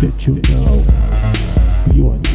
That you know. You are